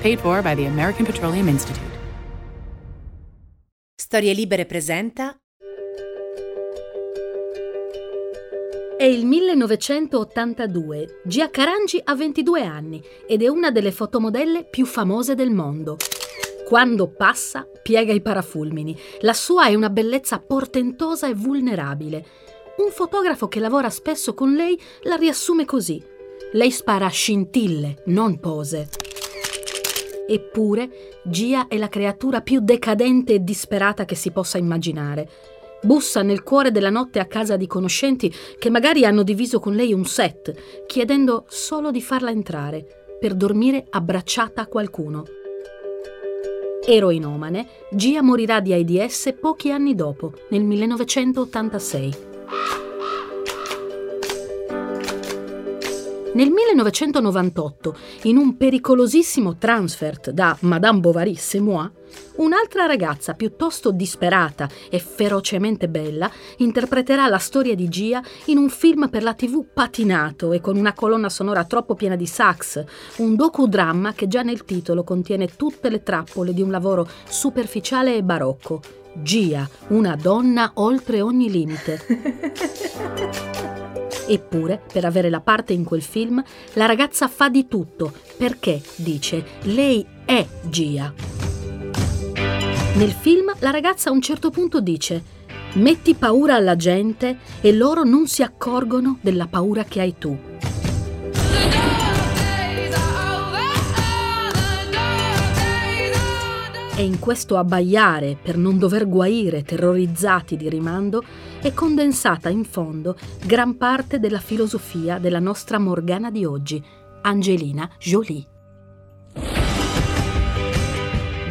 Paid for by the American Petroleum Institute. Storie Libere presenta È il 1982. Gia Carangi ha 22 anni ed è una delle fotomodelle più famose del mondo. Quando passa, piega i parafulmini. La sua è una bellezza portentosa e vulnerabile. Un fotografo che lavora spesso con lei la riassume così. Lei spara scintille, non pose. Eppure, Gia è la creatura più decadente e disperata che si possa immaginare. Bussa nel cuore della notte a casa di conoscenti che magari hanno diviso con lei un set, chiedendo solo di farla entrare, per dormire abbracciata a qualcuno. Eroinomane, Gia morirà di AIDS pochi anni dopo, nel 1986. Nel 1998, in un pericolosissimo transfert da Madame Bovary moi, un'altra ragazza piuttosto disperata e ferocemente bella interpreterà la storia di Gia in un film per la TV patinato e con una colonna sonora troppo piena di sax, un docudramma che già nel titolo contiene tutte le trappole di un lavoro superficiale e barocco. Gia, una donna oltre ogni limite. Eppure, per avere la parte in quel film, la ragazza fa di tutto, perché, dice, lei è Gia. Nel film la ragazza a un certo punto dice Metti paura alla gente e loro non si accorgono della paura che hai tu. E in questo abbaiare per non dover guaire terrorizzati di rimando è condensata in fondo gran parte della filosofia della nostra Morgana di oggi, Angelina Jolie.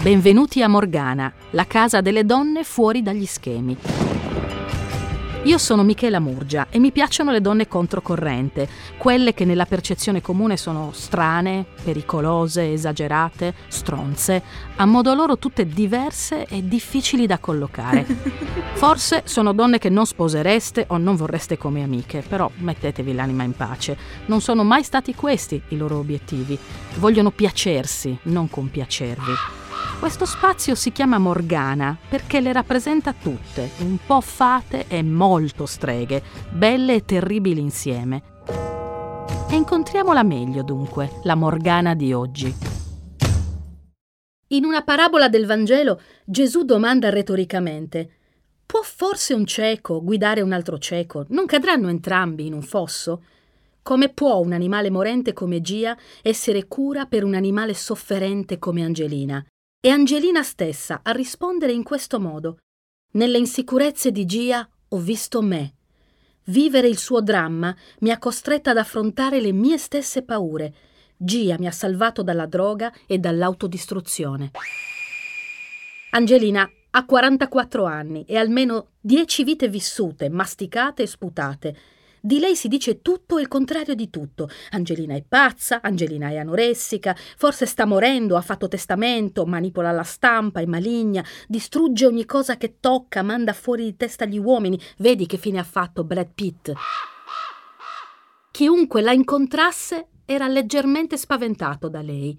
Benvenuti a Morgana, la casa delle donne fuori dagli schemi. Io sono Michela Murgia e mi piacciono le donne controcorrente, quelle che nella percezione comune sono strane, pericolose, esagerate, stronze, a modo loro tutte diverse e difficili da collocare. Forse sono donne che non sposereste o non vorreste come amiche, però mettetevi l'anima in pace. Non sono mai stati questi i loro obiettivi. Vogliono piacersi, non compiacervi. Questo spazio si chiama Morgana perché le rappresenta tutte, un po' fate e molto streghe, belle e terribili insieme. E incontriamola meglio dunque, la Morgana di oggi. In una parabola del Vangelo Gesù domanda retoricamente Può forse un cieco guidare un altro cieco? Non cadranno entrambi in un fosso? Come può un animale morente come Gia essere cura per un animale sofferente come Angelina? È Angelina stessa a rispondere in questo modo. Nelle insicurezze di Gia ho visto me. Vivere il suo dramma mi ha costretta ad affrontare le mie stesse paure. Gia mi ha salvato dalla droga e dall'autodistruzione. Angelina ha 44 anni e almeno 10 vite vissute, masticate e sputate. Di lei si dice tutto e il contrario di tutto. Angelina è pazza, Angelina è anoressica, forse sta morendo, ha fatto testamento, manipola la stampa, è maligna, distrugge ogni cosa che tocca, manda fuori di testa gli uomini. Vedi che fine ha fatto Brad Pitt. Chiunque la incontrasse era leggermente spaventato da lei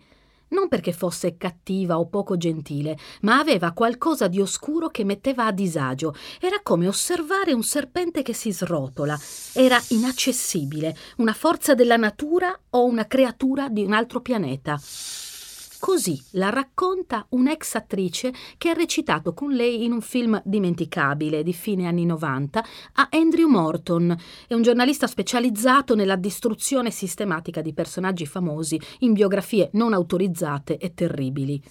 non perché fosse cattiva o poco gentile, ma aveva qualcosa di oscuro che metteva a disagio. Era come osservare un serpente che si srotola. Era inaccessibile, una forza della natura o una creatura di un altro pianeta. Così la racconta un'ex attrice che ha recitato con lei in un film dimenticabile di fine anni 90 a Andrew Morton, è un giornalista specializzato nella distruzione sistematica di personaggi famosi in biografie non autorizzate e terribili.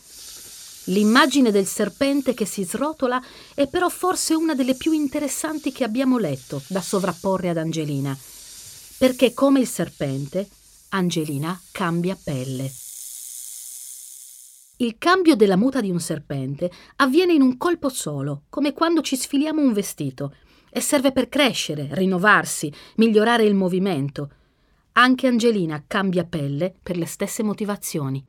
L'immagine del serpente che si srotola è però forse una delle più interessanti che abbiamo letto da sovrapporre ad Angelina, perché come il serpente, Angelina cambia pelle. Il cambio della muta di un serpente avviene in un colpo solo, come quando ci sfiliamo un vestito, e serve per crescere, rinnovarsi, migliorare il movimento. Anche Angelina cambia pelle per le stesse motivazioni.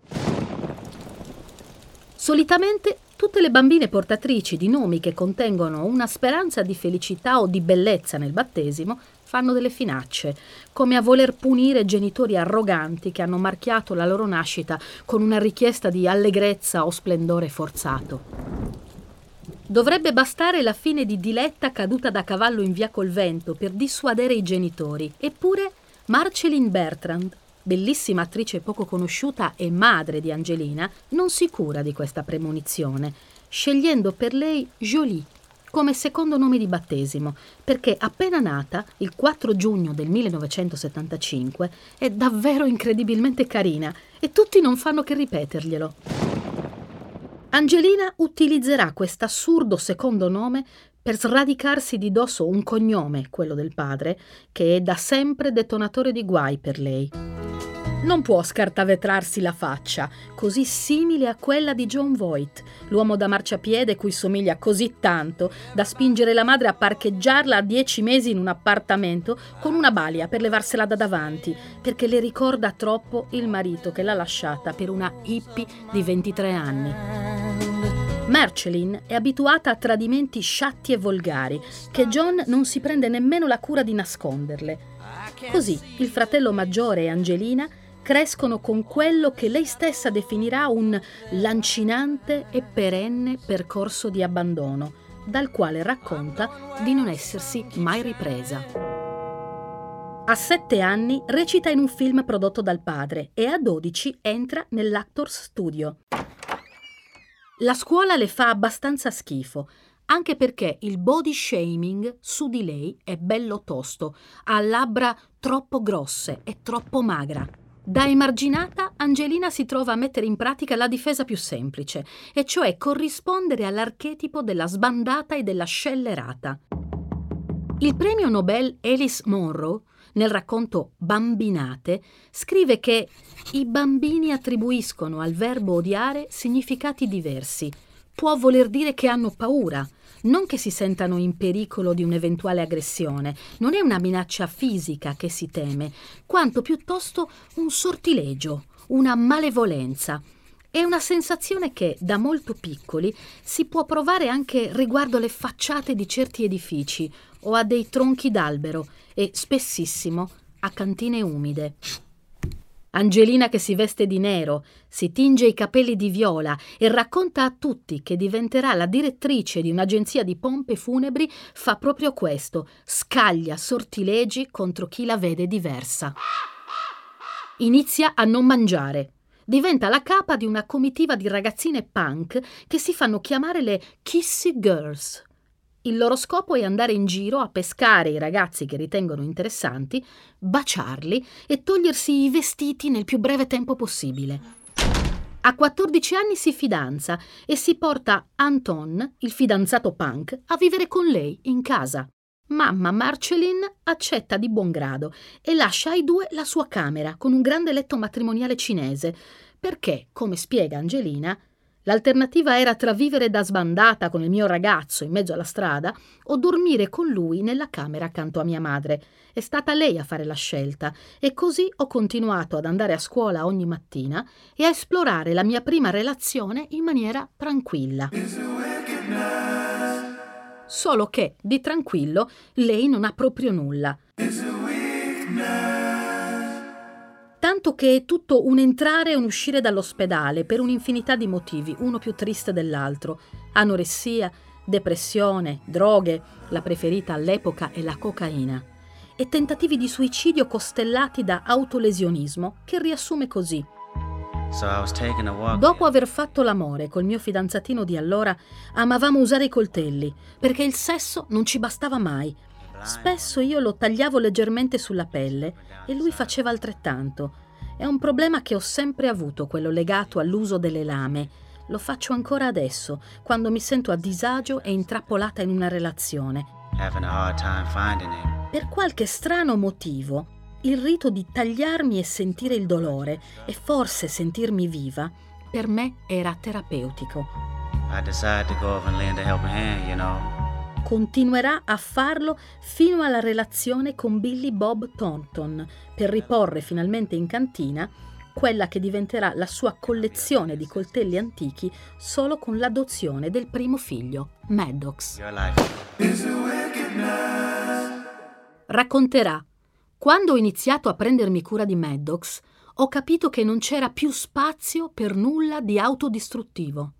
Solitamente tutte le bambine portatrici di nomi che contengono una speranza di felicità o di bellezza nel battesimo fanno delle finacce, come a voler punire genitori arroganti che hanno marchiato la loro nascita con una richiesta di allegrezza o splendore forzato. Dovrebbe bastare la fine di Diletta caduta da cavallo in via col vento per dissuadere i genitori, eppure Marceline Bertrand, bellissima attrice poco conosciuta e madre di Angelina, non si cura di questa premonizione, scegliendo per lei Jolie, come secondo nome di battesimo, perché appena nata, il 4 giugno del 1975, è davvero incredibilmente carina e tutti non fanno che ripeterglielo. Angelina utilizzerà quest'assurdo secondo nome per sradicarsi di dosso un cognome, quello del padre, che è da sempre detonatore di guai per lei. Non può scartavetrarsi la faccia, così simile a quella di John Voight, l'uomo da marciapiede cui somiglia così tanto da spingere la madre a parcheggiarla a dieci mesi in un appartamento con una balia per levarsela da davanti, perché le ricorda troppo il marito che l'ha lasciata per una hippie di 23 anni. Marceline è abituata a tradimenti sciatti e volgari, che John non si prende nemmeno la cura di nasconderle. Così il fratello maggiore Angelina crescono con quello che lei stessa definirà un lancinante e perenne percorso di abbandono, dal quale racconta di non essersi mai ripresa. A sette anni recita in un film prodotto dal padre e a dodici entra nell'Actors Studio. La scuola le fa abbastanza schifo, anche perché il body shaming su di lei è bello tosto, ha labbra troppo grosse e troppo magra. Da emarginata, Angelina si trova a mettere in pratica la difesa più semplice, e cioè corrispondere all'archetipo della sbandata e della scellerata. Il premio Nobel Alice Monroe, nel racconto Bambinate, scrive che i bambini attribuiscono al verbo odiare significati diversi. Può voler dire che hanno paura, non che si sentano in pericolo di un'eventuale aggressione, non è una minaccia fisica che si teme, quanto piuttosto un sortilegio, una malevolenza. È una sensazione che, da molto piccoli, si può provare anche riguardo alle facciate di certi edifici o a dei tronchi d'albero e, spessissimo, a cantine umide. Angelina che si veste di nero, si tinge i capelli di viola e racconta a tutti che diventerà la direttrice di un'agenzia di pompe funebri, fa proprio questo, scaglia sortilegi contro chi la vede diversa. Inizia a non mangiare. Diventa la capa di una comitiva di ragazzine punk che si fanno chiamare le Kissy Girls. Il loro scopo è andare in giro a pescare i ragazzi che ritengono interessanti, baciarli e togliersi i vestiti nel più breve tempo possibile. A 14 anni si fidanza e si porta Anton, il fidanzato punk, a vivere con lei in casa. Mamma Marceline accetta di buon grado e lascia ai due la sua camera con un grande letto matrimoniale cinese, perché, come spiega Angelina, L'alternativa era tra vivere da sbandata con il mio ragazzo in mezzo alla strada o dormire con lui nella camera accanto a mia madre. È stata lei a fare la scelta e così ho continuato ad andare a scuola ogni mattina e a esplorare la mia prima relazione in maniera tranquilla. Solo che di tranquillo lei non ha proprio nulla tanto che è tutto un entrare e un uscire dall'ospedale per un'infinità di motivi, uno più triste dell'altro. Anoressia, depressione, droghe, la preferita all'epoca è la cocaina, e tentativi di suicidio costellati da autolesionismo, che riassume così. Dopo aver fatto l'amore col mio fidanzatino di allora, amavamo usare i coltelli, perché il sesso non ci bastava mai, Spesso io lo tagliavo leggermente sulla pelle e lui faceva altrettanto. È un problema che ho sempre avuto, quello legato all'uso delle lame. Lo faccio ancora adesso, quando mi sento a disagio e intrappolata in una relazione. Per qualche strano motivo, il rito di tagliarmi e sentire il dolore, e forse sentirmi viva, per me era terapeutico. I decided to go over and lend a helping hand, you know continuerà a farlo fino alla relazione con Billy Bob Thornton per riporre finalmente in cantina quella che diventerà la sua collezione di coltelli antichi solo con l'adozione del primo figlio, Maddox. Racconterà quando ho iniziato a prendermi cura di Maddox, ho capito che non c'era più spazio per nulla di autodistruttivo.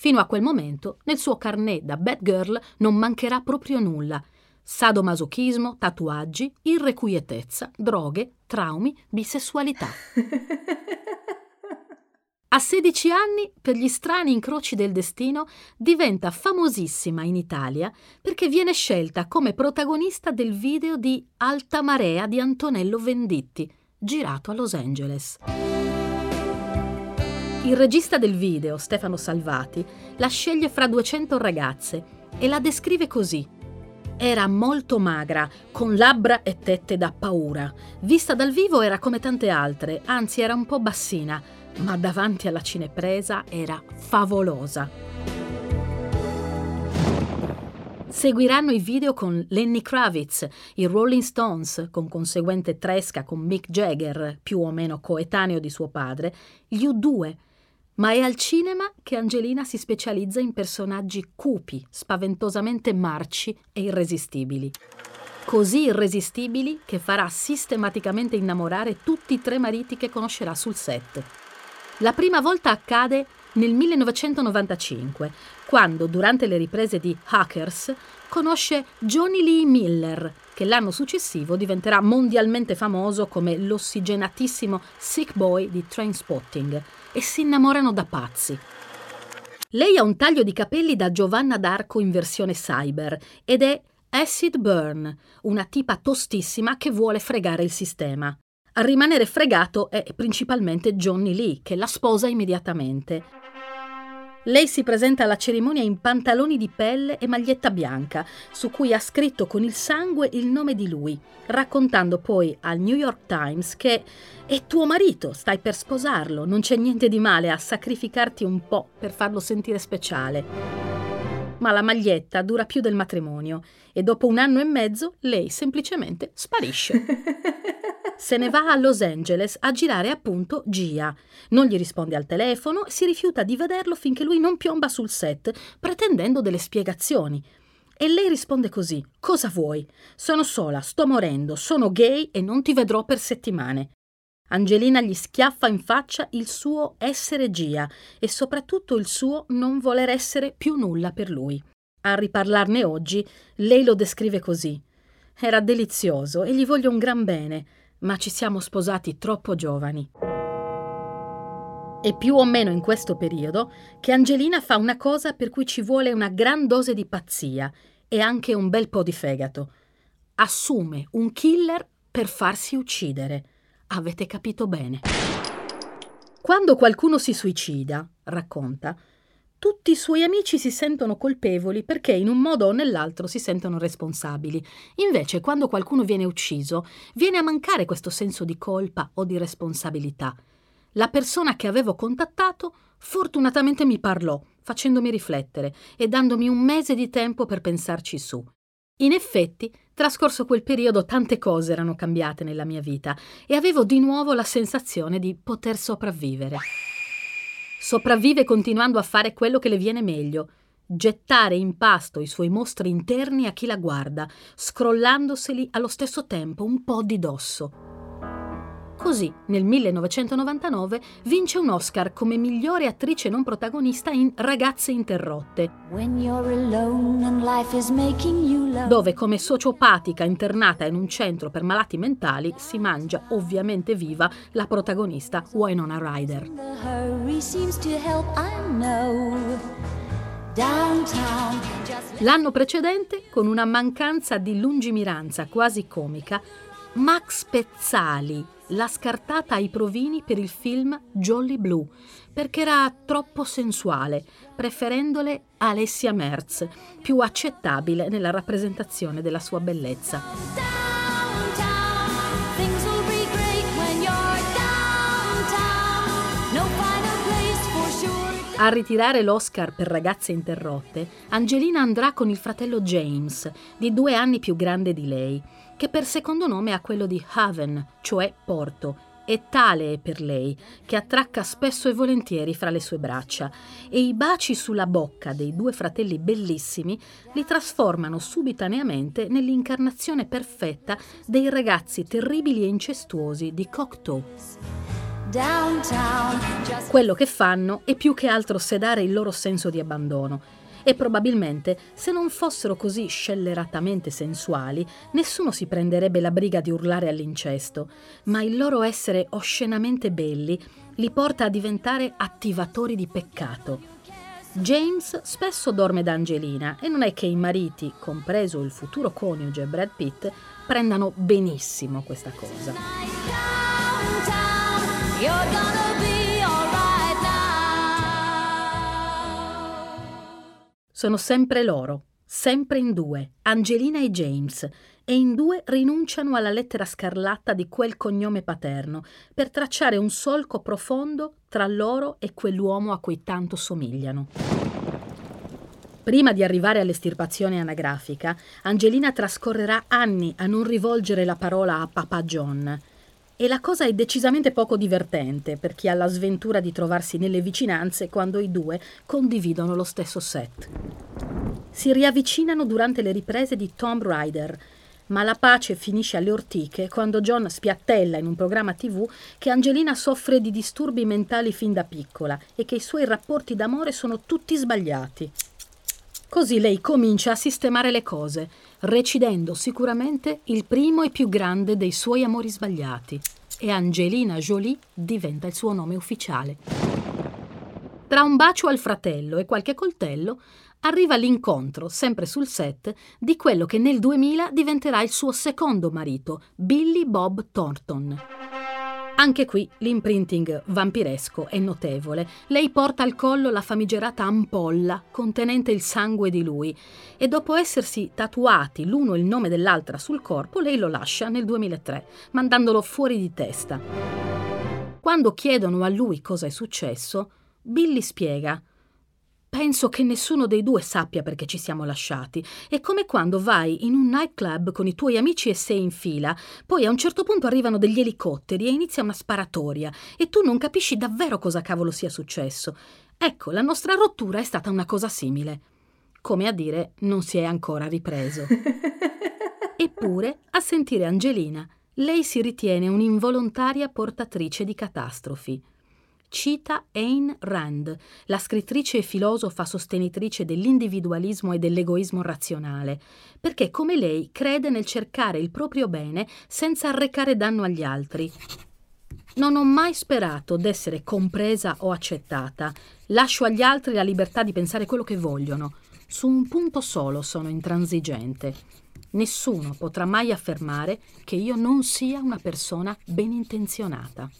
Fino a quel momento, nel suo carnet da bad girl non mancherà proprio nulla. Sadomasochismo, tatuaggi, irrequietezza, droghe, traumi, bisessualità. A 16 anni, per gli strani incroci del destino, diventa famosissima in Italia perché viene scelta come protagonista del video di Alta Marea di Antonello Venditti, girato a Los Angeles. Il regista del video, Stefano Salvati, la sceglie fra 200 ragazze e la descrive così. Era molto magra, con labbra e tette da paura. Vista dal vivo era come tante altre, anzi era un po' bassina, ma davanti alla cinepresa era favolosa. Seguiranno i video con Lenny Kravitz, i Rolling Stones, con conseguente tresca con Mick Jagger, più o meno coetaneo di suo padre, gli U2, ma è al cinema che Angelina si specializza in personaggi cupi, spaventosamente marci e irresistibili. Così irresistibili che farà sistematicamente innamorare tutti i tre mariti che conoscerà sul set. La prima volta accade nel 1995, quando, durante le riprese di Hackers, conosce Johnny Lee Miller, che l'anno successivo diventerà mondialmente famoso come l'ossigenatissimo Sick Boy di Trainspotting, e si innamorano da pazzi. Lei ha un taglio di capelli da Giovanna d'Arco in versione cyber ed è Acid Burn, una tipa tostissima che vuole fregare il sistema. A rimanere fregato è principalmente Johnny Lee, che la sposa immediatamente. Lei si presenta alla cerimonia in pantaloni di pelle e maglietta bianca, su cui ha scritto con il sangue il nome di lui, raccontando poi al New York Times che è tuo marito, stai per sposarlo, non c'è niente di male a sacrificarti un po' per farlo sentire speciale. Ma la maglietta dura più del matrimonio e dopo un anno e mezzo lei semplicemente sparisce. se ne va a Los Angeles a girare appunto Gia. Non gli risponde al telefono e si rifiuta di vederlo finché lui non piomba sul set, pretendendo delle spiegazioni. E lei risponde così: Cosa vuoi? Sono sola, sto morendo, sono gay e non ti vedrò per settimane. Angelina gli schiaffa in faccia il suo essere Gia e soprattutto il suo non voler essere più nulla per lui. A riparlarne oggi, lei lo descrive così. Era delizioso e gli voglio un gran bene ma ci siamo sposati troppo giovani. È più o meno in questo periodo che Angelina fa una cosa per cui ci vuole una gran dose di pazzia e anche un bel po' di fegato. Assume un killer per farsi uccidere. Avete capito bene. Quando qualcuno si suicida, racconta, tutti i suoi amici si sentono colpevoli perché in un modo o nell'altro si sentono responsabili. Invece, quando qualcuno viene ucciso, viene a mancare questo senso di colpa o di responsabilità. La persona che avevo contattato fortunatamente mi parlò, facendomi riflettere e dandomi un mese di tempo per pensarci su. In effetti, trascorso quel periodo tante cose erano cambiate nella mia vita e avevo di nuovo la sensazione di poter sopravvivere. Sopravvive continuando a fare quello che le viene meglio, gettare in pasto i suoi mostri interni a chi la guarda, scrollandoseli allo stesso tempo un po' di dosso. Così, nel 1999, vince un Oscar come migliore attrice non protagonista in Ragazze interrotte, dove come sociopatica internata in un centro per malati mentali si mangia ovviamente viva la protagonista Winona Ryder. L'anno precedente, con una mancanza di lungimiranza quasi comica, Max Pezzali l'ha scartata ai provini per il film Jolly Blue, perché era troppo sensuale, preferendole Alessia Merz, più accettabile nella rappresentazione della sua bellezza. A ritirare l'Oscar per ragazze interrotte, Angelina andrà con il fratello James, di due anni più grande di lei, che per secondo nome ha quello di Haven, cioè porto, e tale è per lei, che attracca spesso e volentieri fra le sue braccia, e i baci sulla bocca dei due fratelli bellissimi li trasformano subitaneamente nell'incarnazione perfetta dei ragazzi terribili e incestuosi di Cocteau. Quello che fanno è più che altro sedare il loro senso di abbandono. E probabilmente, se non fossero così scelleratamente sensuali, nessuno si prenderebbe la briga di urlare all'incesto, ma il loro essere oscenamente belli li porta a diventare attivatori di peccato. James spesso dorme da Angelina e non è che i mariti, compreso il futuro coniuge Brad Pitt, prendano benissimo questa cosa. Sono sempre loro, sempre in due, Angelina e James, e in due rinunciano alla lettera scarlatta di quel cognome paterno per tracciare un solco profondo tra loro e quell'uomo a cui tanto somigliano. Prima di arrivare all'estirpazione anagrafica, Angelina trascorrerà anni a non rivolgere la parola a Papa John e la cosa è decisamente poco divertente per chi ha la sventura di trovarsi nelle vicinanze quando i due condividono lo stesso set. Si riavvicinano durante le riprese di Tomb Raider, ma la pace finisce alle ortiche quando John spiattella in un programma tv che Angelina soffre di disturbi mentali fin da piccola e che i suoi rapporti d'amore sono tutti sbagliati. Così lei comincia a sistemare le cose, recidendo sicuramente il primo e più grande dei suoi amori sbagliati. E Angelina Jolie diventa il suo nome ufficiale. Tra un bacio al fratello e qualche coltello, arriva l'incontro, sempre sul set, di quello che nel 2000 diventerà il suo secondo marito, Billy Bob Thornton. Anche qui l'imprinting vampiresco è notevole. Lei porta al collo la famigerata ampolla contenente il sangue di lui e dopo essersi tatuati l'uno il nome dell'altra sul corpo, lei lo lascia nel 2003, mandandolo fuori di testa. Quando chiedono a lui cosa è successo, Billy spiega Penso che nessuno dei due sappia perché ci siamo lasciati. È come quando vai in un nightclub con i tuoi amici e sei in fila, poi a un certo punto arrivano degli elicotteri e inizia una sparatoria e tu non capisci davvero cosa cavolo sia successo. Ecco, la nostra rottura è stata una cosa simile. Come a dire, non si è ancora ripreso. Eppure, a sentire Angelina, lei si ritiene un'involontaria portatrice di catastrofi cita Ayn Rand, la scrittrice e filosofa sostenitrice dell'individualismo e dell'egoismo razionale, perché come lei crede nel cercare il proprio bene senza arrecare danno agli altri. Non ho mai sperato d'essere compresa o accettata. Lascio agli altri la libertà di pensare quello che vogliono. Su un punto solo sono intransigente. Nessuno potrà mai affermare che io non sia una persona ben intenzionata.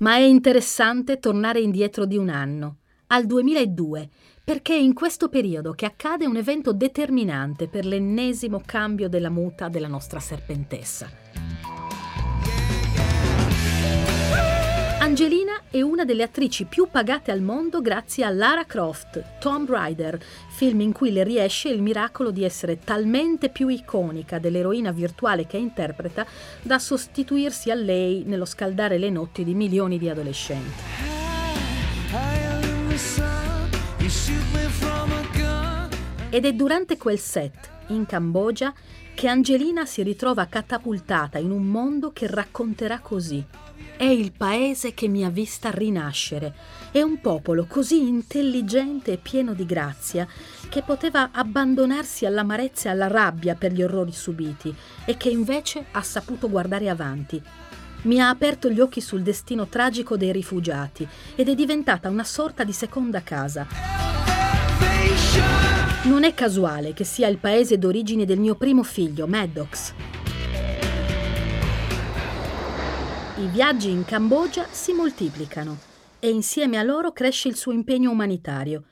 Ma è interessante tornare indietro di un anno, al 2002, perché è in questo periodo che accade un evento determinante per l'ennesimo cambio della muta della nostra serpentessa. Angelina è una delle attrici più pagate al mondo grazie a Lara Croft, Tomb Raider, film in cui le riesce il miracolo di essere talmente più iconica dell'eroina virtuale che interpreta da sostituirsi a lei nello scaldare le notti di milioni di adolescenti. Ed è durante quel set, in Cambogia, che Angelina si ritrova catapultata in un mondo che racconterà così. È il paese che mi ha vista rinascere. È un popolo così intelligente e pieno di grazia che poteva abbandonarsi all'amarezza e alla rabbia per gli orrori subiti e che invece ha saputo guardare avanti. Mi ha aperto gli occhi sul destino tragico dei rifugiati ed è diventata una sorta di seconda casa. Non è casuale che sia il paese d'origine del mio primo figlio, Maddox. I viaggi in Cambogia si moltiplicano e insieme a loro cresce il suo impegno umanitario.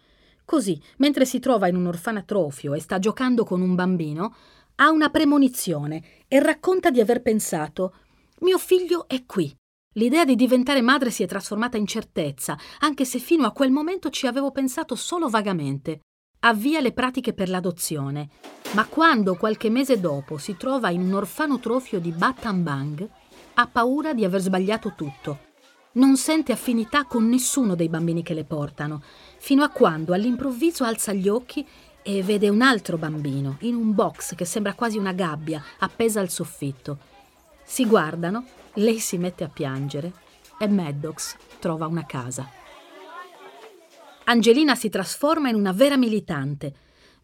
Così, mentre si trova in un orfanatrofio e sta giocando con un bambino, ha una premonizione e racconta di aver pensato Mio figlio è qui. L'idea di diventare madre si è trasformata in certezza, anche se fino a quel momento ci avevo pensato solo vagamente. Avvia le pratiche per l'adozione, ma quando qualche mese dopo si trova in un orfanotrofio di Battambang, ha paura di aver sbagliato tutto. Non sente affinità con nessuno dei bambini che le portano, fino a quando all'improvviso alza gli occhi e vede un altro bambino in un box che sembra quasi una gabbia appesa al soffitto. Si guardano, lei si mette a piangere e Maddox trova una casa. Angelina si trasforma in una vera militante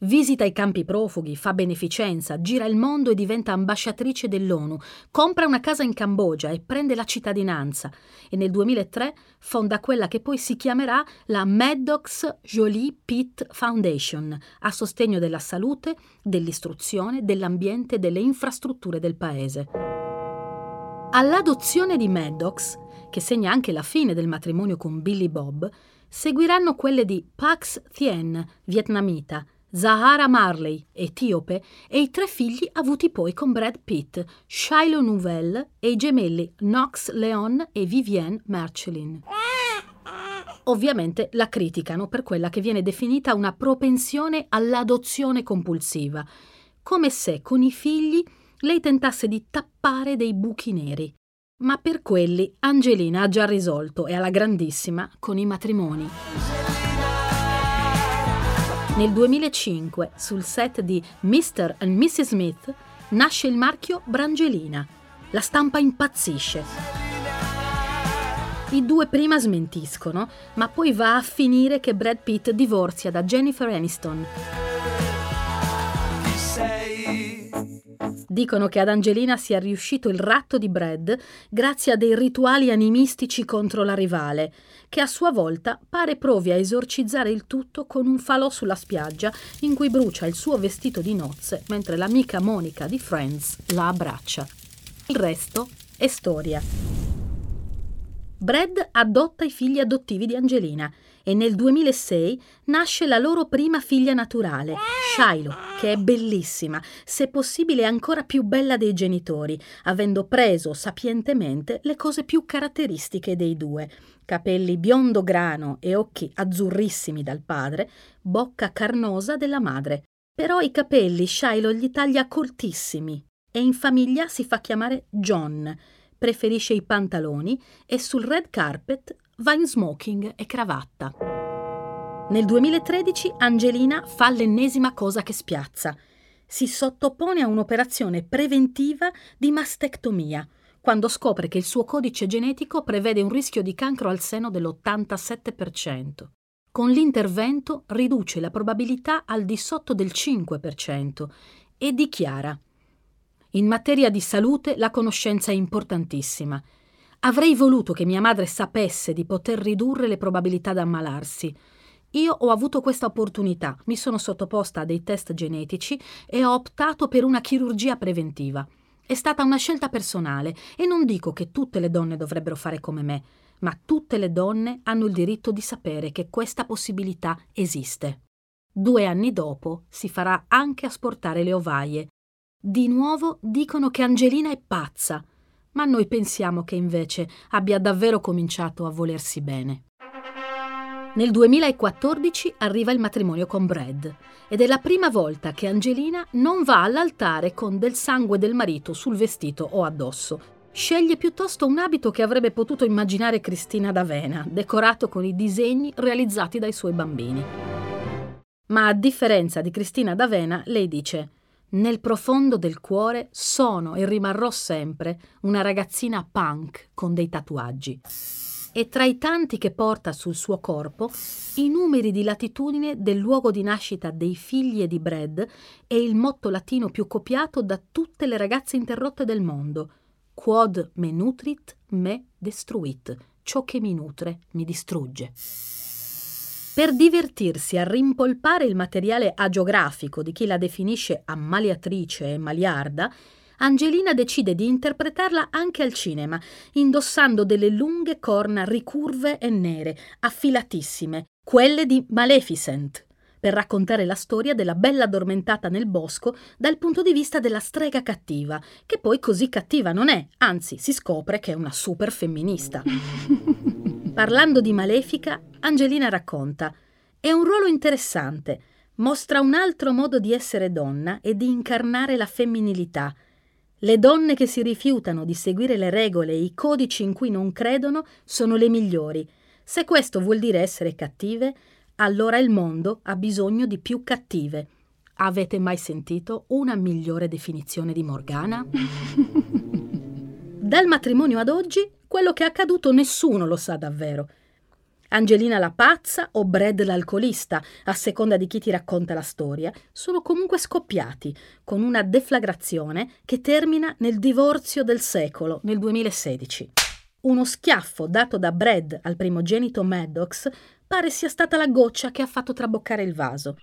Visita i campi profughi, fa beneficenza, gira il mondo e diventa ambasciatrice dell'ONU, compra una casa in Cambogia e prende la cittadinanza e nel 2003 fonda quella che poi si chiamerà la Maddox Jolie Pitt Foundation, a sostegno della salute, dell'istruzione, dell'ambiente e delle infrastrutture del paese. All'adozione di Maddox, che segna anche la fine del matrimonio con Billy Bob, seguiranno quelle di Pax Thien, vietnamita, Zahara Marley, etiope, e i tre figli avuti poi con Brad Pitt, Shiloh Nouvelle e i gemelli Knox Leon e Vivienne Marcelin. Ovviamente la criticano per quella che viene definita una propensione all'adozione compulsiva, come se con i figli lei tentasse di tappare dei buchi neri. Ma per quelli Angelina ha già risolto e alla grandissima con i matrimoni. Nel 2005, sul set di Mr. and Mrs. Smith, nasce il marchio Brangelina. La stampa impazzisce. I due prima smentiscono, ma poi va a finire che Brad Pitt divorzia da Jennifer Aniston. Dicono che ad Angelina sia riuscito il ratto di Brad grazie a dei rituali animistici contro la rivale, che a sua volta pare provi a esorcizzare il tutto con un falò sulla spiaggia in cui brucia il suo vestito di nozze mentre l'amica Monica di Friends la abbraccia. Il resto è storia. Brad adotta i figli adottivi di Angelina e nel 2006 nasce la loro prima figlia naturale, Shiloh, che è bellissima, se possibile ancora più bella dei genitori, avendo preso sapientemente le cose più caratteristiche dei due. Capelli biondo grano e occhi azzurrissimi dal padre, bocca carnosa della madre. Però i capelli Shiloh gli taglia cortissimi e in famiglia si fa chiamare John preferisce i pantaloni e sul red carpet va in smoking e cravatta. Nel 2013 Angelina fa l'ennesima cosa che spiazza. Si sottopone a un'operazione preventiva di mastectomia, quando scopre che il suo codice genetico prevede un rischio di cancro al seno dell'87%. Con l'intervento riduce la probabilità al di sotto del 5% e dichiara in materia di salute la conoscenza è importantissima. Avrei voluto che mia madre sapesse di poter ridurre le probabilità di ammalarsi. Io ho avuto questa opportunità, mi sono sottoposta a dei test genetici e ho optato per una chirurgia preventiva. È stata una scelta personale e non dico che tutte le donne dovrebbero fare come me, ma tutte le donne hanno il diritto di sapere che questa possibilità esiste. Due anni dopo si farà anche asportare le ovaie di nuovo dicono che Angelina è pazza, ma noi pensiamo che invece abbia davvero cominciato a volersi bene. Nel 2014 arriva il matrimonio con Brad ed è la prima volta che Angelina non va all'altare con del sangue del marito sul vestito o addosso. Sceglie piuttosto un abito che avrebbe potuto immaginare Cristina d'Avena, decorato con i disegni realizzati dai suoi bambini. Ma a differenza di Cristina d'Avena, lei dice nel profondo del cuore sono e rimarrò sempre una ragazzina punk con dei tatuaggi e tra i tanti che porta sul suo corpo i numeri di latitudine del luogo di nascita dei figli e di Brad e il motto latino più copiato da tutte le ragazze interrotte del mondo. Quod me nutrit, me destruit. Ciò che mi nutre mi distrugge. Per divertirsi a rimpolpare il materiale agiografico di chi la definisce ammaliatrice e maliarda, Angelina decide di interpretarla anche al cinema, indossando delle lunghe corna ricurve e nere, affilatissime, quelle di Maleficent, per raccontare la storia della bella addormentata nel bosco dal punto di vista della strega cattiva, che poi così cattiva non è, anzi si scopre che è una super femminista. Parlando di Malefica, Angelina racconta: È un ruolo interessante, mostra un altro modo di essere donna e di incarnare la femminilità le donne che si rifiutano di seguire le regole e i codici in cui non credono sono le migliori. Se questo vuol dire essere cattive, allora il mondo ha bisogno di più cattive. Avete mai sentito una migliore definizione di Morgana? Dal matrimonio ad oggi, quello che è accaduto nessuno lo sa davvero. Angelina la pazza o Brad l'alcolista, a seconda di chi ti racconta la storia, sono comunque scoppiati, con una deflagrazione che termina nel divorzio del secolo, nel 2016. Uno schiaffo dato da Brad al primogenito Maddox pare sia stata la goccia che ha fatto traboccare il vaso.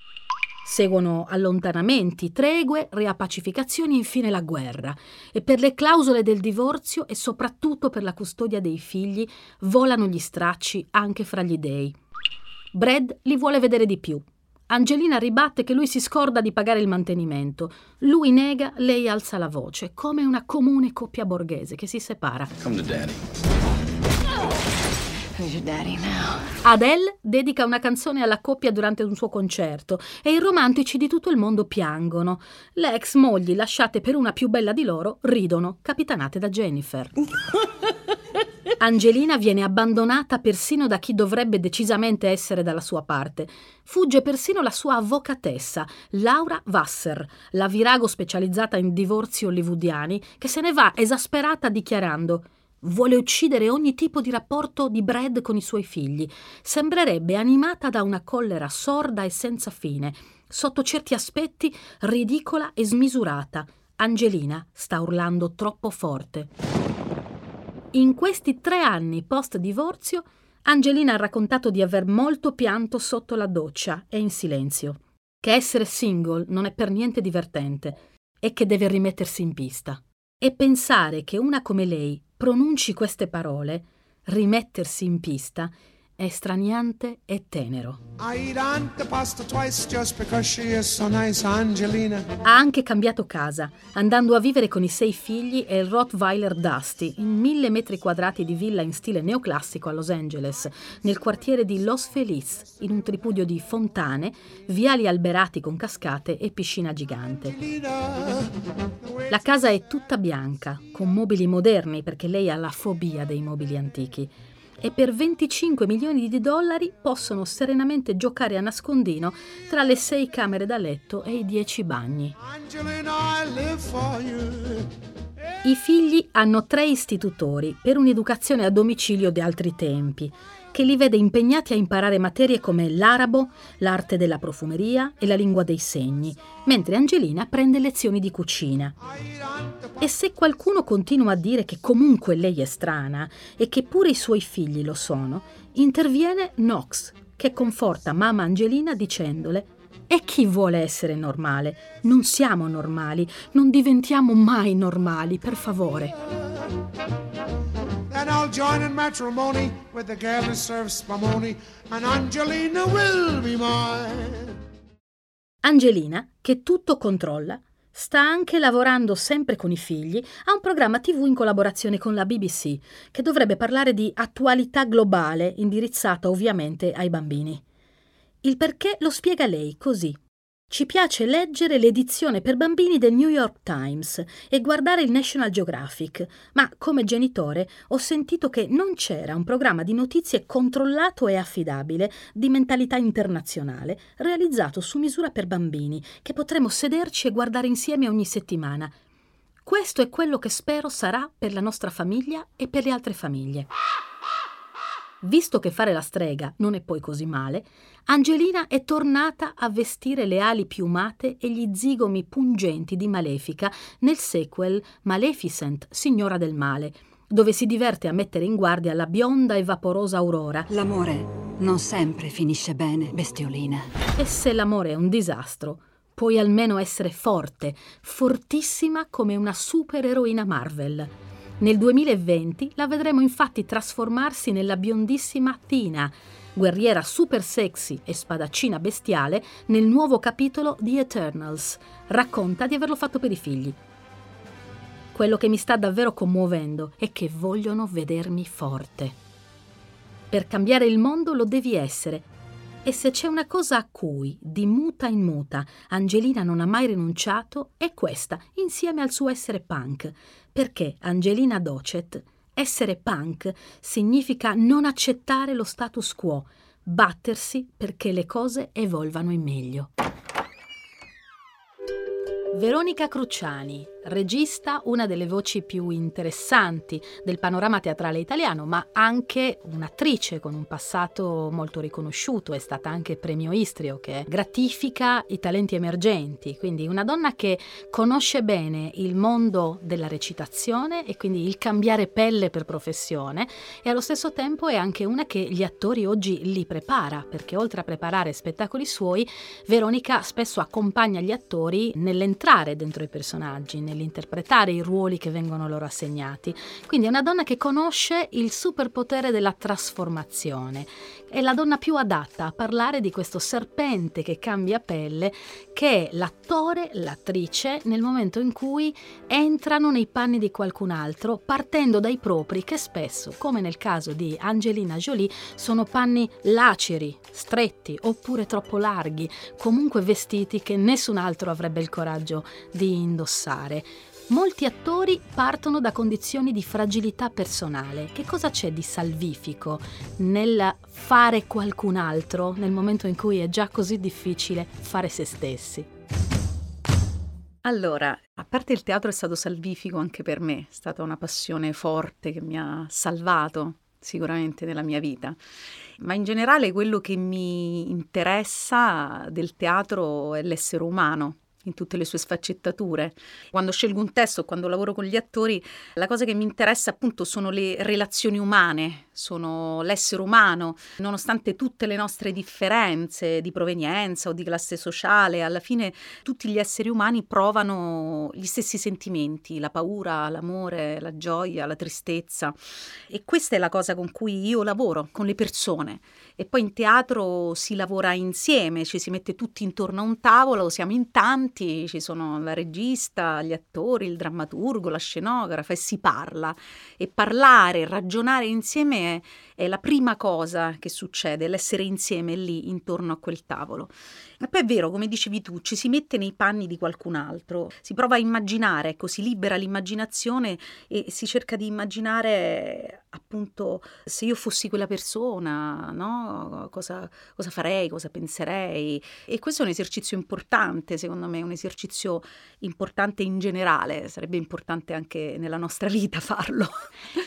Seguono allontanamenti, tregue, riappacificazioni e infine la guerra. E per le clausole del divorzio e soprattutto per la custodia dei figli volano gli stracci anche fra gli dei. Brad li vuole vedere di più. Angelina ribatte che lui si scorda di pagare il mantenimento. Lui nega, lei alza la voce, come una comune coppia borghese che si separa. Come to daddy. Adele dedica una canzone alla coppia durante un suo concerto e i romantici di tutto il mondo piangono. Le ex mogli lasciate per una più bella di loro ridono, capitanate da Jennifer. Angelina viene abbandonata persino da chi dovrebbe decisamente essere dalla sua parte. Fugge persino la sua avvocatessa, Laura Wasser, la virago specializzata in divorzi hollywoodiani, che se ne va esasperata dichiarando Vuole uccidere ogni tipo di rapporto di Brad con i suoi figli. Sembrerebbe animata da una collera sorda e senza fine. Sotto certi aspetti ridicola e smisurata. Angelina sta urlando troppo forte. In questi tre anni post divorzio, Angelina ha raccontato di aver molto pianto sotto la doccia e in silenzio. Che essere single non è per niente divertente e che deve rimettersi in pista. E pensare che una come lei pronunci queste parole, rimettersi in pista, è straniante e tenero. Ha anche cambiato casa, andando a vivere con i sei figli e il Rottweiler Dusty in mille metri quadrati di villa in stile neoclassico a Los Angeles, nel quartiere di Los Feliz, in un tripudio di fontane, viali alberati con cascate e piscina gigante. La casa è tutta bianca, con mobili moderni perché lei ha la fobia dei mobili antichi e per 25 milioni di dollari possono serenamente giocare a nascondino tra le sei camere da letto e i dieci bagni. I figli hanno tre istitutori per un'educazione a domicilio di altri tempi che li vede impegnati a imparare materie come l'arabo, l'arte della profumeria e la lingua dei segni, mentre Angelina prende lezioni di cucina. E se qualcuno continua a dire che comunque lei è strana e che pure i suoi figli lo sono, interviene Knox, che conforta mamma Angelina dicendole e chi vuole essere normale? Non siamo normali, non diventiamo mai normali, per favore. Then I'll join in matrimony with the girl who serves spumoni, and Angelina will be mine. Angelina, che tutto controlla, sta anche lavorando sempre con i figli a un programma TV in collaborazione con la BBC, che dovrebbe parlare di attualità globale indirizzata ovviamente ai bambini. Il perché lo spiega lei così. Ci piace leggere l'edizione per bambini del New York Times e guardare il National Geographic, ma come genitore ho sentito che non c'era un programma di notizie controllato e affidabile di mentalità internazionale realizzato su misura per bambini che potremo sederci e guardare insieme ogni settimana. Questo è quello che spero sarà per la nostra famiglia e per le altre famiglie. Visto che fare la strega non è poi così male, Angelina è tornata a vestire le ali piumate e gli zigomi pungenti di Malefica nel sequel Maleficent, Signora del Male, dove si diverte a mettere in guardia la bionda e vaporosa Aurora. L'amore non sempre finisce bene, bestiolina. E se l'amore è un disastro, puoi almeno essere forte, fortissima come una supereroina Marvel. Nel 2020 la vedremo infatti trasformarsi nella biondissima Tina, guerriera super sexy e spadaccina bestiale, nel nuovo capitolo di Eternals. Racconta di averlo fatto per i figli. Quello che mi sta davvero commuovendo è che vogliono vedermi forte. Per cambiare il mondo lo devi essere. E se c'è una cosa a cui, di muta in muta, Angelina non ha mai rinunciato, è questa, insieme al suo essere punk perché Angelina Docet essere punk significa non accettare lo status quo, battersi perché le cose evolvano in meglio. Veronica Cruciani, regista, una delle voci più interessanti del panorama teatrale italiano, ma anche un'attrice con un passato molto riconosciuto, è stata anche premio Istrio che gratifica i talenti emergenti, quindi una donna che conosce bene il mondo della recitazione e quindi il cambiare pelle per professione e allo stesso tempo è anche una che gli attori oggi li prepara, perché oltre a preparare spettacoli suoi, Veronica spesso accompagna gli attori nell'entrare dentro i personaggi, nell'interpretare i ruoli che vengono loro assegnati. Quindi è una donna che conosce il superpotere della trasformazione. È la donna più adatta a parlare di questo serpente che cambia pelle, che è l'attore, l'attrice, nel momento in cui entrano nei panni di qualcun altro, partendo dai propri, che spesso, come nel caso di Angelina Jolie, sono panni laceri, stretti oppure troppo larghi, comunque vestiti che nessun altro avrebbe il coraggio di indossare. Molti attori partono da condizioni di fragilità personale. Che cosa c'è di salvifico nel fare qualcun altro nel momento in cui è già così difficile fare se stessi? Allora, a parte il teatro è stato salvifico anche per me, è stata una passione forte che mi ha salvato sicuramente nella mia vita, ma in generale quello che mi interessa del teatro è l'essere umano, in tutte le sue sfaccettature. Quando scelgo un testo, quando lavoro con gli attori, la cosa che mi interessa appunto sono le relazioni umane, sono l'essere umano, nonostante tutte le nostre differenze di provenienza o di classe sociale, alla fine tutti gli esseri umani provano gli stessi sentimenti, la paura, l'amore, la gioia, la tristezza. E questa è la cosa con cui io lavoro, con le persone. E poi in teatro si lavora insieme, ci si mette tutti intorno a un tavolo, siamo in tanti, ci sono la regista, gli attori, il drammaturgo, la scenografa e si parla. E parlare, ragionare insieme è, è la prima cosa che succede, l'essere insieme lì intorno a quel tavolo. E poi è vero, come dicevi tu, ci si mette nei panni di qualcun altro, si prova a immaginare, ecco, si libera l'immaginazione e si cerca di immaginare appunto se io fossi quella persona, no? Cosa, cosa farei, cosa penserei. E questo è un esercizio importante, secondo me, un esercizio importante in generale, sarebbe importante anche nella nostra vita farlo.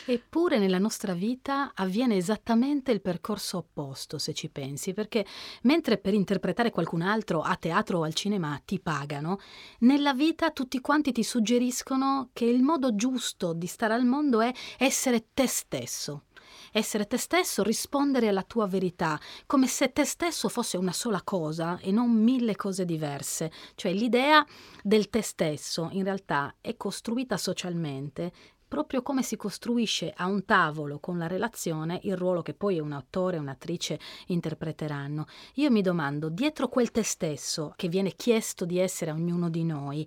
Eppure nella nostra vita avviene esattamente il percorso opposto, se ci pensi, perché mentre per interpretare qualcun altro a teatro o al cinema ti pagano, nella vita tutti quanti ti suggeriscono che il modo giusto di stare al mondo è essere te stesso. Essere te stesso, rispondere alla tua verità, come se te stesso fosse una sola cosa e non mille cose diverse. Cioè l'idea del te stesso in realtà è costruita socialmente proprio come si costruisce a un tavolo con la relazione il ruolo che poi un attore e un'attrice interpreteranno. Io mi domando, dietro quel te stesso che viene chiesto di essere a ognuno di noi,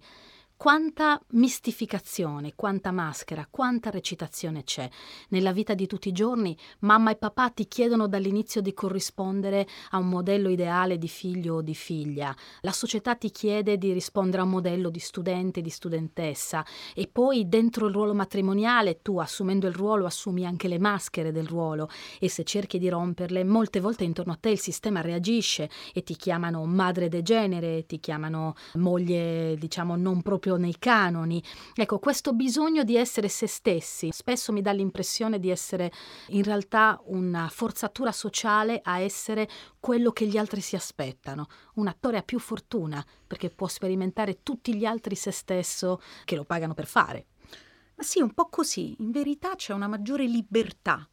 quanta mistificazione, quanta maschera, quanta recitazione c'è. Nella vita di tutti i giorni mamma e papà ti chiedono dall'inizio di corrispondere a un modello ideale di figlio o di figlia. La società ti chiede di rispondere a un modello di studente, di studentessa e poi dentro il ruolo matrimoniale tu assumendo il ruolo assumi anche le maschere del ruolo e se cerchi di romperle molte volte intorno a te il sistema reagisce e ti chiamano madre degenere, ti chiamano moglie diciamo non proprio proprio nei canoni. Ecco, questo bisogno di essere se stessi spesso mi dà l'impressione di essere in realtà una forzatura sociale a essere quello che gli altri si aspettano. Un attore ha più fortuna perché può sperimentare tutti gli altri se stesso che lo pagano per fare. Ma sì, un po' così. In verità c'è una maggiore libertà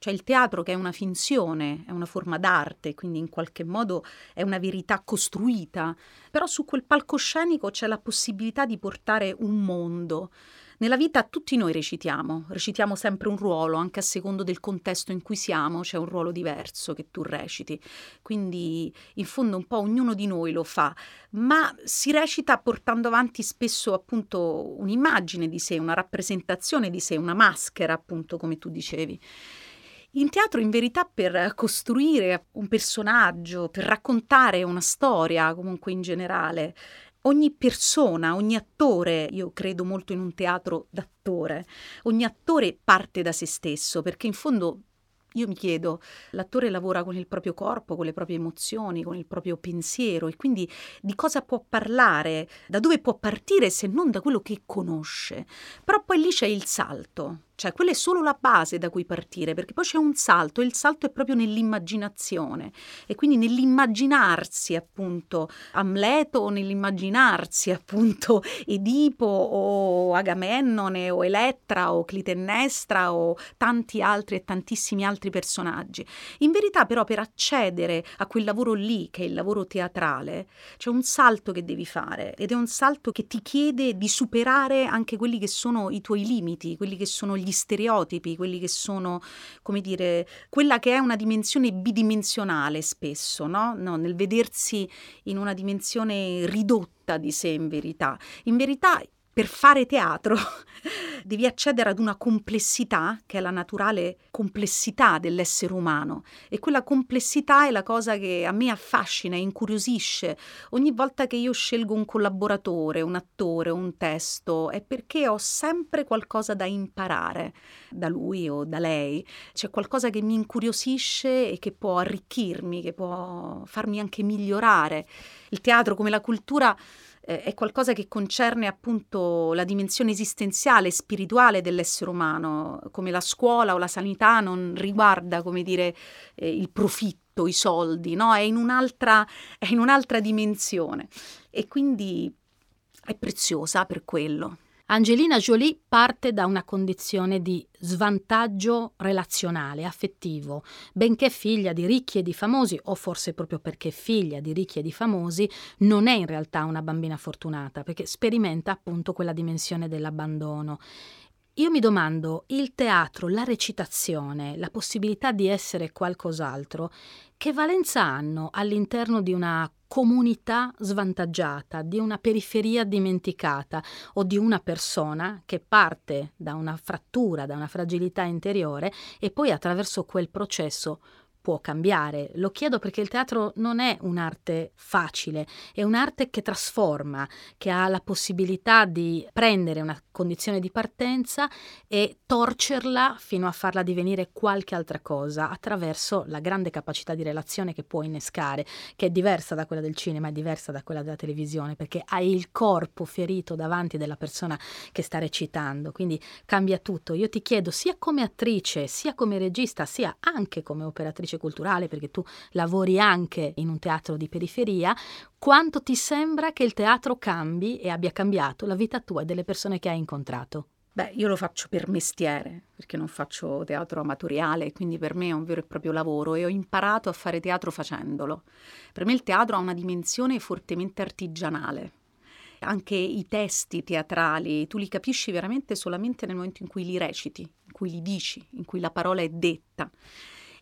cioè il teatro che è una finzione, è una forma d'arte, quindi in qualche modo è una verità costruita, però su quel palcoscenico c'è la possibilità di portare un mondo. Nella vita tutti noi recitiamo, recitiamo sempre un ruolo, anche a secondo del contesto in cui siamo, c'è un ruolo diverso che tu reciti. Quindi in fondo un po' ognuno di noi lo fa, ma si recita portando avanti spesso appunto un'immagine di sé, una rappresentazione di sé, una maschera, appunto, come tu dicevi. In teatro, in verità, per costruire un personaggio, per raccontare una storia, comunque in generale, ogni persona, ogni attore, io credo molto in un teatro d'attore, ogni attore parte da se stesso, perché in fondo io mi chiedo, l'attore lavora con il proprio corpo, con le proprie emozioni, con il proprio pensiero e quindi di cosa può parlare, da dove può partire se non da quello che conosce. Però poi lì c'è il salto, cioè, quella è solo la base da cui partire, perché poi c'è un salto, e il salto è proprio nell'immaginazione. E quindi nell'immaginarsi, appunto, Amleto, o nell'immaginarsi, appunto, Edipo, o Agamennone, o Elettra, o Clitennestra, o tanti altri e tantissimi altri personaggi. In verità, però, per accedere a quel lavoro lì, che è il lavoro teatrale, c'è un salto che devi fare, ed è un salto che ti chiede di superare anche quelli che sono i tuoi limiti, quelli che sono gli gli stereotipi, quelli che sono, come dire, quella che è una dimensione bidimensionale spesso, no? No, nel vedersi in una dimensione ridotta di sé in verità. In verità per fare teatro devi accedere ad una complessità che è la naturale complessità dell'essere umano. E quella complessità è la cosa che a me affascina e incuriosisce. Ogni volta che io scelgo un collaboratore, un attore, un testo, è perché ho sempre qualcosa da imparare da lui o da lei, c'è qualcosa che mi incuriosisce e che può arricchirmi, che può farmi anche migliorare. Il teatro come la cultura eh, è qualcosa che concerne appunto la dimensione esistenziale, spirituale dell'essere umano, come la scuola o la sanità non riguarda, come dire, eh, il profitto, i soldi, no? È in un'altra, è in un'altra dimensione e quindi è preziosa per quello. Angelina Jolie parte da una condizione di svantaggio relazionale, affettivo. Benché figlia di ricchi e di famosi, o forse proprio perché figlia di ricchi e di famosi, non è in realtà una bambina fortunata, perché sperimenta appunto quella dimensione dell'abbandono. Io mi domando, il teatro, la recitazione, la possibilità di essere qualcos'altro, che valenza hanno all'interno di una comunità svantaggiata, di una periferia dimenticata o di una persona che parte da una frattura, da una fragilità interiore e poi attraverso quel processo può cambiare. Lo chiedo perché il teatro non è un'arte facile, è un'arte che trasforma, che ha la possibilità di prendere una condizione di partenza e torcerla fino a farla divenire qualche altra cosa attraverso la grande capacità di relazione che può innescare, che è diversa da quella del cinema, è diversa da quella della televisione, perché hai il corpo ferito davanti della persona che sta recitando, quindi cambia tutto. Io ti chiedo sia come attrice, sia come regista, sia anche come operatrice culturale, perché tu lavori anche in un teatro di periferia, quanto ti sembra che il teatro cambi e abbia cambiato la vita tua e delle persone che hai incontrato? Beh, io lo faccio per mestiere, perché non faccio teatro amatoriale, quindi per me è un vero e proprio lavoro e ho imparato a fare teatro facendolo. Per me il teatro ha una dimensione fortemente artigianale. Anche i testi teatrali, tu li capisci veramente solamente nel momento in cui li reciti, in cui li dici, in cui la parola è detta.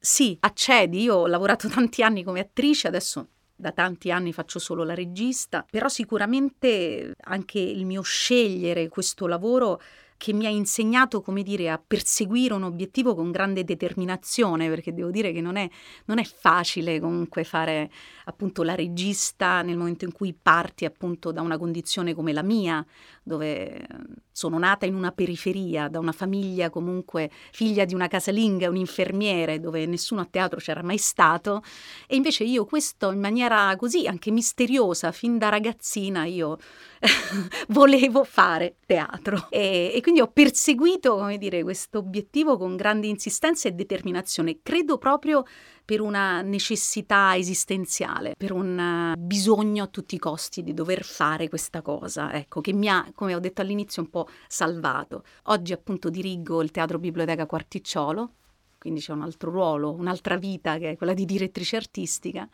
Sì, accedi, io ho lavorato tanti anni come attrice, adesso da tanti anni faccio solo la regista, però sicuramente anche il mio scegliere questo lavoro che mi ha insegnato, come dire, a perseguire un obiettivo con grande determinazione, perché devo dire che non è, non è facile comunque fare appunto la regista nel momento in cui parti appunto da una condizione come la mia, dove sono nata in una periferia, da una famiglia comunque figlia di una casalinga, un infermiere, dove nessuno a teatro c'era mai stato, e invece io questo in maniera così anche misteriosa, fin da ragazzina, io volevo fare teatro e, e, quindi ho perseguito, come dire, questo obiettivo con grande insistenza e determinazione. Credo proprio per una necessità esistenziale, per un bisogno a tutti i costi di dover fare questa cosa, ecco, che mi ha, come ho detto all'inizio, un po' salvato. Oggi appunto dirigo il Teatro Biblioteca Quarticciolo, quindi c'è un altro ruolo, un'altra vita che è quella di direttrice artistica,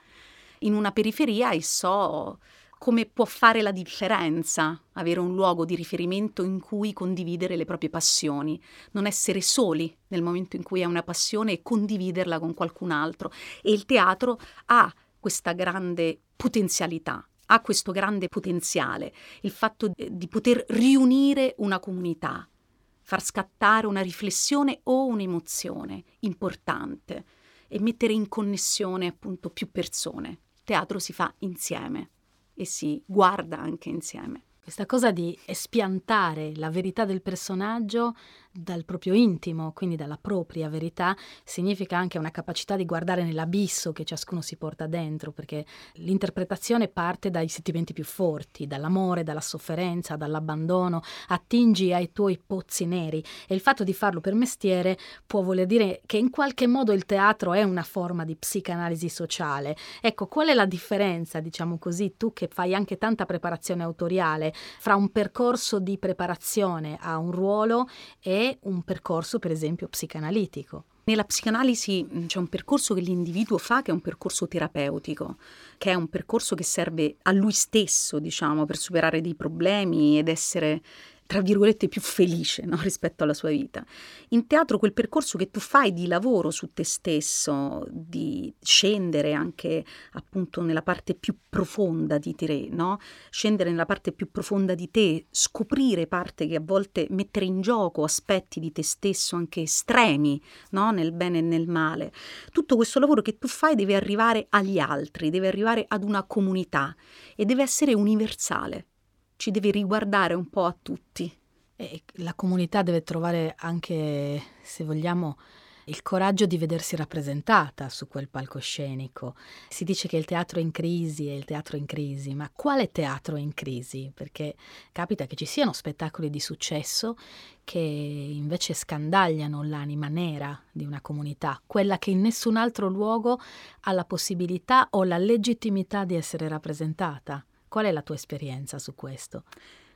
in una periferia e so come può fare la differenza avere un luogo di riferimento in cui condividere le proprie passioni, non essere soli nel momento in cui hai una passione e condividerla con qualcun altro. E il teatro ha questa grande potenzialità, ha questo grande potenziale, il fatto di poter riunire una comunità, far scattare una riflessione o un'emozione importante e mettere in connessione appunto più persone. Il teatro si fa insieme e si guarda anche insieme. Questa cosa di espiantare la verità del personaggio dal proprio intimo, quindi dalla propria verità, significa anche una capacità di guardare nell'abisso che ciascuno si porta dentro, perché l'interpretazione parte dai sentimenti più forti, dall'amore, dalla sofferenza, dall'abbandono, attingi ai tuoi pozzi neri e il fatto di farlo per mestiere può voler dire che in qualche modo il teatro è una forma di psicanalisi sociale. Ecco, qual è la differenza, diciamo così, tu che fai anche tanta preparazione autoriale, fra un percorso di preparazione a un ruolo e un percorso, per esempio, psicanalitico. Nella psicanalisi c'è un percorso che l'individuo fa che è un percorso terapeutico, che è un percorso che serve a lui stesso, diciamo, per superare dei problemi ed essere tra virgolette, più felice no? rispetto alla sua vita. In teatro quel percorso che tu fai di lavoro su te stesso, di scendere anche appunto nella parte più profonda di te, no? scendere nella parte più profonda di te, scoprire parte che a volte mettere in gioco aspetti di te stesso anche estremi, no? nel bene e nel male. Tutto questo lavoro che tu fai deve arrivare agli altri, deve arrivare ad una comunità e deve essere universale ci deve riguardare un po' a tutti. E la comunità deve trovare anche, se vogliamo, il coraggio di vedersi rappresentata su quel palcoscenico. Si dice che il teatro è in crisi e il teatro è in crisi, ma quale teatro è in crisi? Perché capita che ci siano spettacoli di successo che invece scandagliano l'anima nera di una comunità, quella che in nessun altro luogo ha la possibilità o la legittimità di essere rappresentata. Qual è la tua esperienza su questo?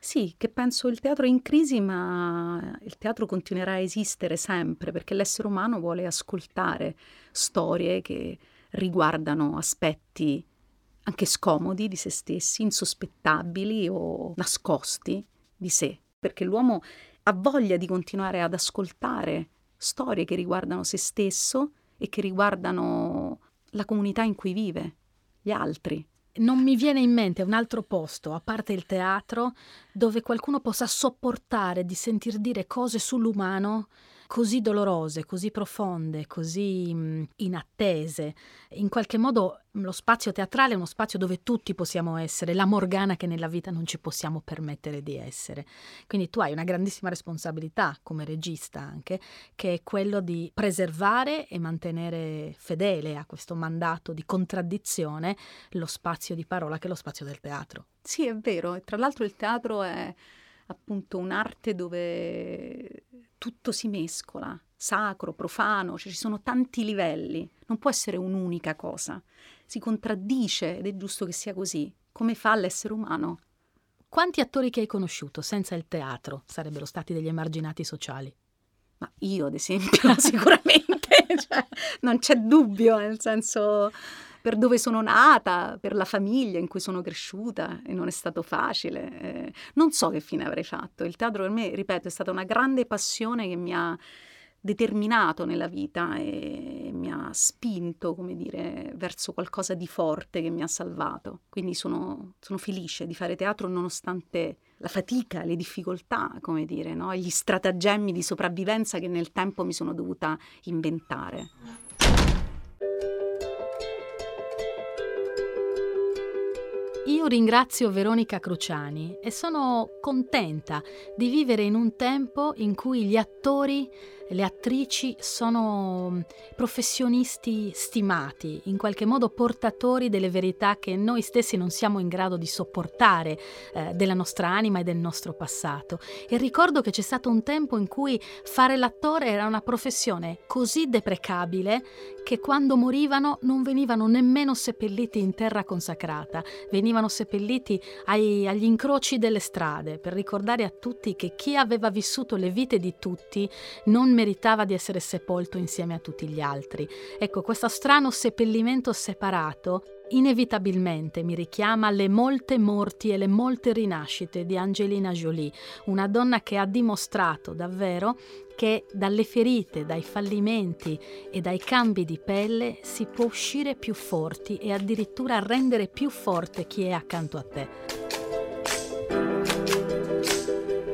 Sì, che penso il teatro è in crisi, ma il teatro continuerà a esistere sempre perché l'essere umano vuole ascoltare storie che riguardano aspetti anche scomodi di se stessi, insospettabili o nascosti di sé, perché l'uomo ha voglia di continuare ad ascoltare storie che riguardano se stesso e che riguardano la comunità in cui vive, gli altri non mi viene in mente un altro posto, a parte il teatro, dove qualcuno possa sopportare di sentir dire cose sull'umano così dolorose, così profonde, così inattese. In qualche modo lo spazio teatrale è uno spazio dove tutti possiamo essere, la Morgana che nella vita non ci possiamo permettere di essere. Quindi tu hai una grandissima responsabilità come regista anche, che è quello di preservare e mantenere fedele a questo mandato di contraddizione lo spazio di parola che è lo spazio del teatro. Sì, è vero, e tra l'altro il teatro è appunto un'arte dove tutto si mescola, sacro, profano, cioè ci sono tanti livelli, non può essere un'unica cosa, si contraddice ed è giusto che sia così, come fa l'essere umano. Quanti attori che hai conosciuto senza il teatro sarebbero stati degli emarginati sociali? Ma io, ad esempio, sicuramente, cioè, non c'è dubbio, nel senso per dove sono nata, per la famiglia in cui sono cresciuta e non è stato facile. Eh, non so che fine avrei fatto. Il teatro per me, ripeto, è stata una grande passione che mi ha determinato nella vita e mi ha spinto, come dire, verso qualcosa di forte che mi ha salvato. Quindi sono, sono felice di fare teatro nonostante la fatica, le difficoltà, come dire, no? gli stratagemmi di sopravvivenza che nel tempo mi sono dovuta inventare. Io ringrazio Veronica Cruciani e sono contenta di vivere in un tempo in cui gli attori le attrici sono mm, professionisti stimati, in qualche modo portatori delle verità che noi stessi non siamo in grado di sopportare eh, della nostra anima e del nostro passato. E ricordo che c'è stato un tempo in cui fare l'attore era una professione così deprecabile che quando morivano non venivano nemmeno seppelliti in terra consacrata, venivano seppelliti ai, agli incroci delle strade per ricordare a tutti che chi aveva vissuto le vite di tutti non meritava di essere sepolto insieme a tutti gli altri. Ecco, questo strano seppellimento separato inevitabilmente mi richiama alle molte morti e le molte rinascite di Angelina Jolie, una donna che ha dimostrato davvero che dalle ferite, dai fallimenti e dai cambi di pelle si può uscire più forti e addirittura rendere più forte chi è accanto a te.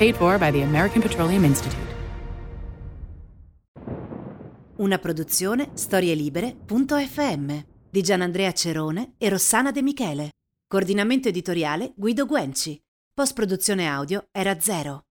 paid for by the American Petroleum Institute. Una produzione storielibere.fm di Gianandrea Cerone e Rossana De Michele. Coordinamento editoriale Guido Guenci. Post produzione audio era zero.